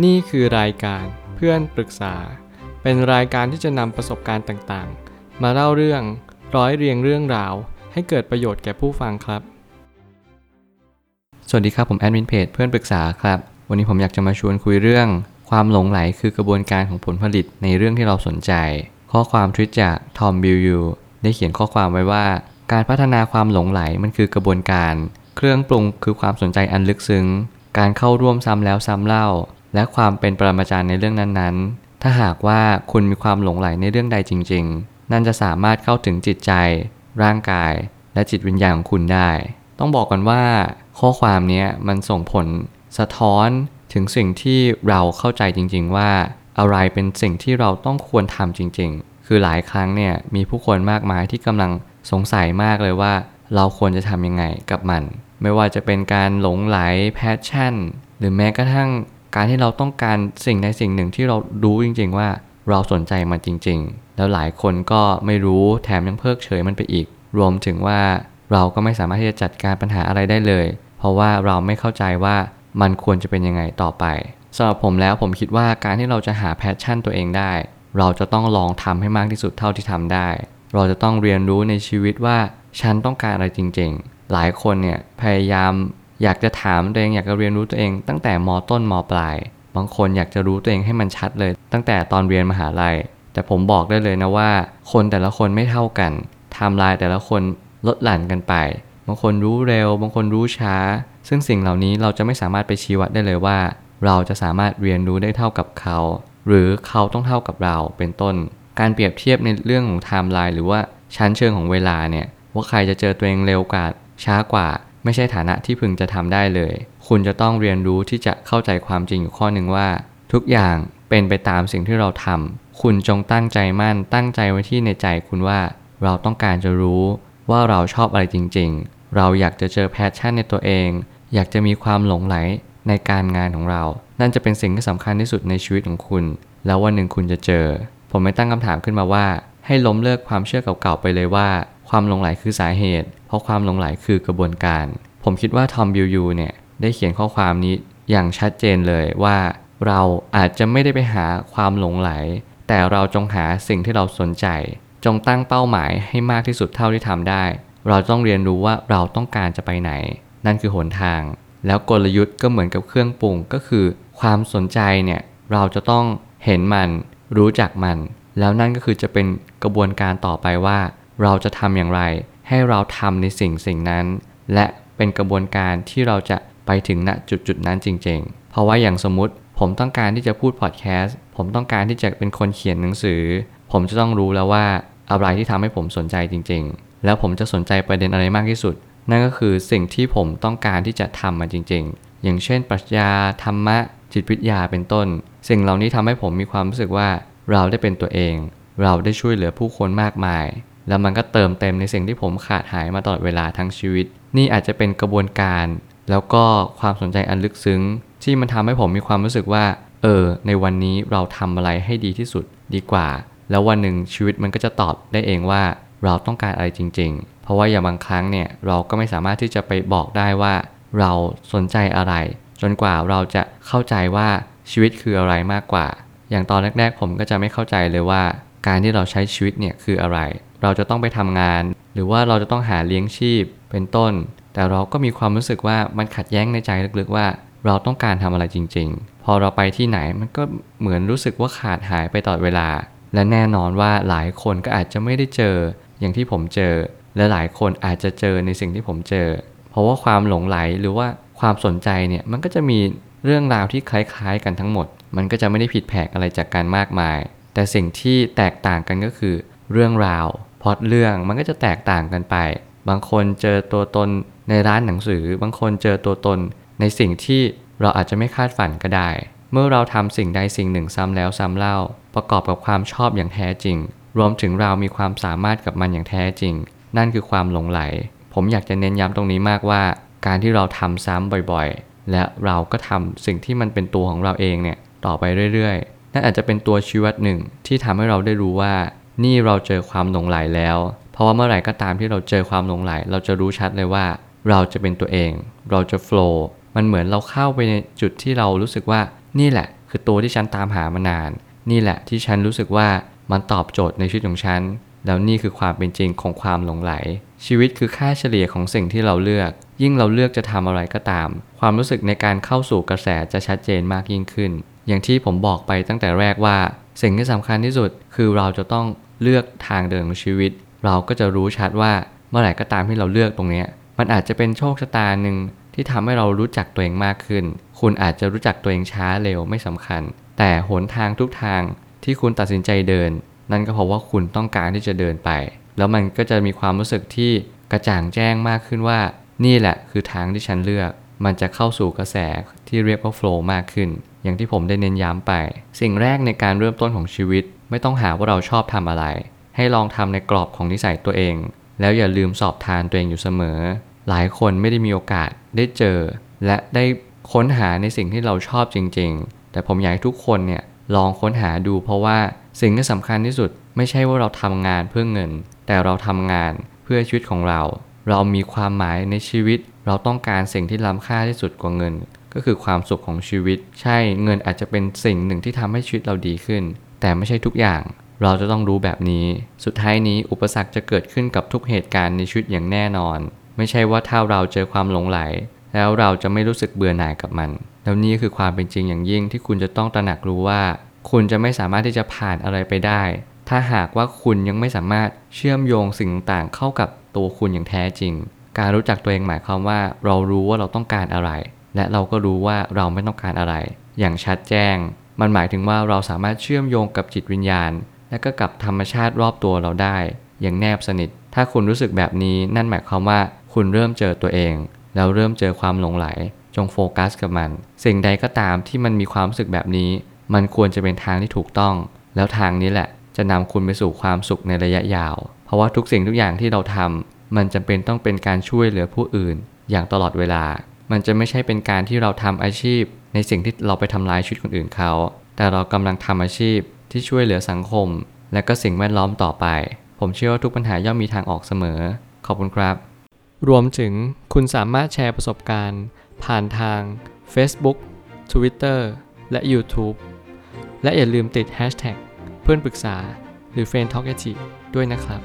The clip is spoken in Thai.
นี่คือรายการเพื่อนปรึกษา เป็นรายการที่จะนำประสบการณ์ต่างๆ มาเล่าเรื่องร้อยเรียงเรื่องราว ให้เกิดประโยชน์แก่ผู้ฟังครับ สวัสดีครับผมแอดมินเพจเพื่อนปรึกษาครับ วันนี้ผมอยากจะมาชวนคุยเรื่อง ความหลงไหลคือกระบวนการของผลผลิตในเรื่องที่เราสนใจ ข้อความทวิตจากทอมบิลยูได้เขียนข้อความไว้ว่า การพัฒนาความหลงไหลมันคือกระบวนการ เครื่องปรุงคือความสนใจอันลึกซึ้ง การเข้าร่วมซ้ำแล้วซ้ำเล่า และความเป็นปรมาจารย์ในเรื่องนั้นๆ ถ้าหากว่าคุณมีความหลงไหลในเรื่องใดจริง ๆ นั่นจะสามารถเข้าถึงจิตใจ ร่างกาย และจิตวิญญาณของคุณได้ ต้องบอกกันว่า ข้อความนี้มันส่งผล สะท้อนถึงสิ่งที่เราเข้าใจจริง ๆ ว่าอะไรเป็นสิ่งที่เราต้องควรทำจริง ๆ คือหลายครั้งเนี่ยมีผู้คนมากมายที่กำลังสงสัยมากเลยว่า เราควรจะทำยังไงกับมัน ไม่ว่าจะเป็นการหลงไหล passion หรือแม้กระทั่ง การที่เราต้องการสิ่งใดสิ่งหนึ่งที่เรารู้จริง ๆ ว่าเราสนใจมันจริง ๆ แล้วหลายคนก็ไม่รู้แถมยังเพิกเฉยมันไปอีก รวมถึงว่าเราก็ไม่สามารถที่จะจัดการปัญหาอะไรได้เลย เพราะว่าเราไม่เข้าใจว่ามันควรจะเป็นยังไงต่อไปสำหรับผมแล้วผมคิดว่าการที่เราจะหา passion ตัวเองได้ เราจะต้องลองทำให้มากที่สุดเท่าที่ทำได้ เราจะต้องเรียนรู้ในชีวิตว่าฉันต้องการอะไรจริง ๆ หลายคนเนี่ยพยายาม อยากจะถามตัวเองอยากจะเรียนรู้ตัวเอง ตั้งแต่ม.ต้น ม.ปลาย บางคนอยากจะรู้ตัวเองให้มันชัดเลย ตั้งแต่ตอนเรียนมหาลัย แต่ผมบอกได้เลยนะว่า คนแต่ละคนไม่เท่ากันไทม์ไลน์แต่ละคนลดหลั่นกันไป บางคนรู้เร็ว บางคนรู้ช้า ซึ่งสิ่งเหล่านี้เราจะไม่สามารถไปชี้วัดได้เลยว่า เราจะสามารถเรียนรู้ได้เท่ากับเขา หรือเขาต้องเท่ากับเราเป็นต้น การเปรียบเทียบในเรื่องของไทม์ไลน์หรือว่าชั้นเชิงของเวลาเนี่ยว่าใครจะเจอตัวเองเร็วกว่าช้ากว่า ไม่ใช่ฐานะที่พึงจะทำได้เลย คุณจะต้องเรียนรู้ที่จะเข้าใจความจริงอยู่ข้อหนึ่งว่า ทุกอย่างเป็นไปตามสิ่งที่เราทำคุณจงตั้งใจมั่นตั้งใจไว้ที่ในใจคุณว่าเราต้องการจะรู้ว่าเราชอบอะไรจริง ๆ เราอยากจะเจอ passion ในตัวเอง อยากจะมีความหลงไหลในการงานของเรา นั่นจะเป็นสิ่งที่สำคัญที่สุดในชีวิตของคุณ แล้ววันหนึ่งคุณจะเจอ ผมไม่ตั้งคำถามขึ้นมาว่า ให้ล้มเลิกความเชื่อเก่าๆไปเลยว่า ความหลงไหลคือสาเหตุ เพราะความหลงไหลคือกระบวนการ ผมคิดว่าทอมบิลยูเนี่ยได้เขียนข้อความนี้อย่างชัดเจนเลยว่าเราอาจจะไม่ได้ไปหาความหลงไหล แต่เราจงหาสิ่งที่เราสนใจ จงตั้งเป้าหมายให้มากที่สุดเท่าที่ทำได้ เราต้องเรียนรู้ว่าเราต้องการจะไปไหน นั่นคือหนทาง แล้วกลยุทธ์ก็เหมือนกับเครื่องปรุงก็คือ ความสนใจเนี่ยเราจะต้องเห็นมัน รู้จักมัน แล้วนั่นก็คือจะเป็นกระบวนการต่อไปว่า เราจะทำอย่างไร ให้เราทำในสิ่งสิ่งนั้น และเป็นกระบวนการที่เราจะไปถึงณจุดจุดนั้นจริง ๆ เพราะว่าอย่างสมมติผมต้องการที่จะพูดพอดแคสต์ผมต้องการที่จะเป็นคนเขียนหนังสือ ผมจะต้องรู้แล้วว่าอะไรที่ทำให้ผมสนใจจริง ๆ แล้วผมจะสนใจประเด็นอะไรมากที่สุด นั่นก็คือสิ่งที่ผมต้องการที่จะทำมันจริง ๆ อย่างเช่น ปรัชญาธรรมะ จิตวิทยาเป็นต้น สิ่งเหล่านี้ทำให้ผมมีความรู้สึกว่าเราได้เป็นตัวเอง เราได้ช่วยเหลือผู้คนมากมาย แล้วมันก็เติมเต็มในสิ่งที่ผมขาดหายมาตลอดเวลาทั้งชีวิต นี่อาจจะเป็นกระบวนการ แล้วก็ความสนใจอันลึกซึ้ง ที่มันทำให้ผมมีความรู้สึกว่า เออ ในวันนี้เราทำอะไรให้ดีที่สุดดีกว่า แล้ววันหนึ่งชีวิตมันก็จะตอบได้เองว่าเราต้องการอะไรจริง ๆ เพราะว่าอย่างบางครั้งเนี่ยเราก็ไม่สามารถที่จะไปบอกได้ว่า เราสนใจอะไร จนกว่าเราจะเข้าใจว่าชีวิตคืออะไรมากกว่า อย่างตอนแรกๆ ผมก็จะไม่เข้าใจเลยว่า การที่เราใช้ชีวิตเนี่ยคืออะไร เราจะต้องไปทำงาน หรือว่าเราจะต้องหาเลี้ยงชีพเป็นต้น แต่เราก็มีความรู้สึกว่ามันขัดแย้งในใจลึกๆว่า เราต้องการทำอะไรจริง ๆ พอเราไปที่ไหนมันก็เหมือนรู้สึกว่าขาดหายไปตลอดเวลา และแน่นอนว่าหลายคนก็อาจจะไม่ได้เจออย่างที่ผมเจอ และหลายคนอาจจะเจอในสิ่งที่ผมเจอ เพราะว่าความหลงไหลหรือว่าความสนใจเนี่ยมันก็จะมีเรื่องราวที่คล้ายๆ กันทั้งหมด มันก็จะไม่ได้ผิดแผกอะไรจากการมากมาย แต่สิ่งที่แตกต่างกันก็คือเรื่องราวพอดเรื่องมันก็จะแตกต่างกันไป บางคนเจอตัวตนในร้านหนังสือ บางคนเจอตัวตน ในสิ่งที่เราอาจจะไม่คาดฝันก็ได้ เมื่อเราทำสิ่งใดสิ่งหนึ่งซ้ำแล้วซ้ำเล่า ประกอบกับความชอบอย่างแท้จริง รวมถึงเรามีความสามารถกับมันอย่างแท้จริง นั่นคือความหลงไหล ผมอยากจะเน้นย้ำตรงนี้มากว่า การที่เราทำซ้ำบ่อยๆ และเราก็ทำสิ่งที่มันเป็นตัวของเราเองเนี่ยต่อไปเรื่อยๆ นั่นอาจจะเป็นตัวชี้วัดหนึ่งที่ทำให้เราได้รู้ว่า นี่เราเจอความหลงไหลแล้ว เพราะว่าเมื่อไหร่ก็ตามที่เราเจอความหลงไหล เราจะรู้ชัดเลยว่า เราจะเป็นตัวเอง เราจะโฟล์มันเหมือนเราเข้าไปในจุดที่เรารู้สึกว่า นี่แหละ คือตัวที่ฉันตามหามานาน นี่แหละที่ฉันรู้สึกว่ามันตอบโจทย์ในชีวิตของฉัน แล้วนี่คือความเป็นจริงของความหลงไหล ชีวิตคือค่าเฉลี่ยของสิ่งที่เราเลือก ยิ่งเราเลือกจะทำอะไรก็ตาม ความรู้สึกในการเข้าสู่กระแสจะชัดเจนมากยิ่งขึ้น อย่างที่ผมบอกไปตั้งแต่แรกว่า สิ่งที่สำคัญที่สุด คือเราจะต้องเลือกทางเดินของชีวิต เราก็จะรู้ชัดว่าเมื่อไหร่ก็ตามที่เราเลือกตรงนี้มันอาจจะเป็นโชคชะตาหนึ่งที่ทำให้เรารู้จักตัวเองมากขึ้น คุณอาจจะรู้จักตัวเองช้าเร็วไม่สำคัญ แต่หนทางทุกทางที่คุณตัดสินใจเดิน นั่นก็เพราะว่าคุณต้องการที่จะเดินไป แล้วมันก็จะมีความรู้สึกที่กระจ่างแจ้งมากขึ้นว่า นี่แหละคือทางที่ฉันเลือก มันจะเข้าสู่กระแสที่เรียกว่าโฟล์มากขึ้น อย่างที่ผมได้เน้นย้ำไป สิ่งแรกในการเริ่มต้นของชีวิต ไม่ต้องหาว่าเราชอบทำอะไร ให้ลองทำในกรอบของนิสัยตัวเอง แล้วอย่าลืมสอบทานตัวเองอยู่เสมอ หลายคนไม่ได้มีโอกาสได้เจอ และได้ค้นหาในสิ่งที่เราชอบจริง ๆ แต่ผมอยากให้ทุกคนเนี่ยลองค้นหาดู เพราะว่าสิ่งที่สำคัญที่สุด ไม่ใช่ว่าเราทำงานเพื่อเงิน แต่เราทำงานเพื่อชีวิตของเรา เรามีความหมายในชีวิต เราต้องการสิ่งที่ล้ำค่าที่สุดกว่าเงิน ก็คือความสุขของชีวิต ใช่เงินอาจจะเป็นสิ่งหนึ่งที่ทำให้ชีวิตเราดีขึ้น แต่ไม่ใช่ทุกอย่าง เราจะต้องรู้แบบนี้ สุดท้ายนี้อุปสรรคจะเกิดขึ้นกับทุกเหตุการณ์ในชีวิตอย่างแน่นอน ไม่ใช่ว่าถ้าเราเจอความหลงไหล แล้วเราจะไม่รู้สึกเบื่อหน่ายกับมัน แล้วนี่คือความเป็นจริงอย่างยิ่งที่คุณจะต้องตระหนักรู้ว่า คุณจะไม่สามารถที่จะผ่านอะไรไปได้ ถ้าหากว่าคุณยังไม่สามารถเชื่อมโยงสิ่งต่างเข้ากับตัวคุณอย่างแท้จริง การรู้จักตัวเองหมายความว่า เรารู้ว่าเราต้องการอะไร และเราก็รู้ว่าเราไม่ต้องการอะไร อย่างชัดแจ้ง มันหมายถึงว่าเราสามารถเชื่อมโยงกับจิตวิญญาณ และก็กับธรรมชาติรอบตัวเราได้ อย่างแนบสนิท ถ้าคุณรู้สึกแบบนี้นั่นหมายความว่าคุณเริ่มเจอตัวเอง แล้วเริ่มเจอความหลงไหล จงโฟกัสกับมัน สิ่งใดก็ตามที่มันมีความรู้สึกแบบนี้ มันควรจะเป็นทางที่ถูกต้อง แล้วทางนี้แหละ จะนำคุณไปสู่ความสุขในระยะยาว เพราะว่าทุกสิ่งทุกอย่างที่เราทำมันจำเป็นต้องเป็นการช่วยเหลือผู้อื่น อย่างตลอดเวลา มันจะไม่ใช่เป็นการที่เราทำอาชีพ ในสิ่งที่เราไปทำลายชีวิตคนอื่นเขา แต่เรากำลังทำอาชีพที่ช่วยเหลือสังคม และก็สิ่งแวดล้อมต่อไป ผมเชื่อว่าทุกปัญหาย่อมมีทางออกเสมอ ขอบคุณครับ รวมถึงคุณสามารถแชร์ประสบการณ์ ผ่านทาง Facebook Twitter และ YouTube และอย่าลืมติด Hashtag เพื่อนปรึกษาหรือ f r ร e n d t a l k ด้วยนะครับ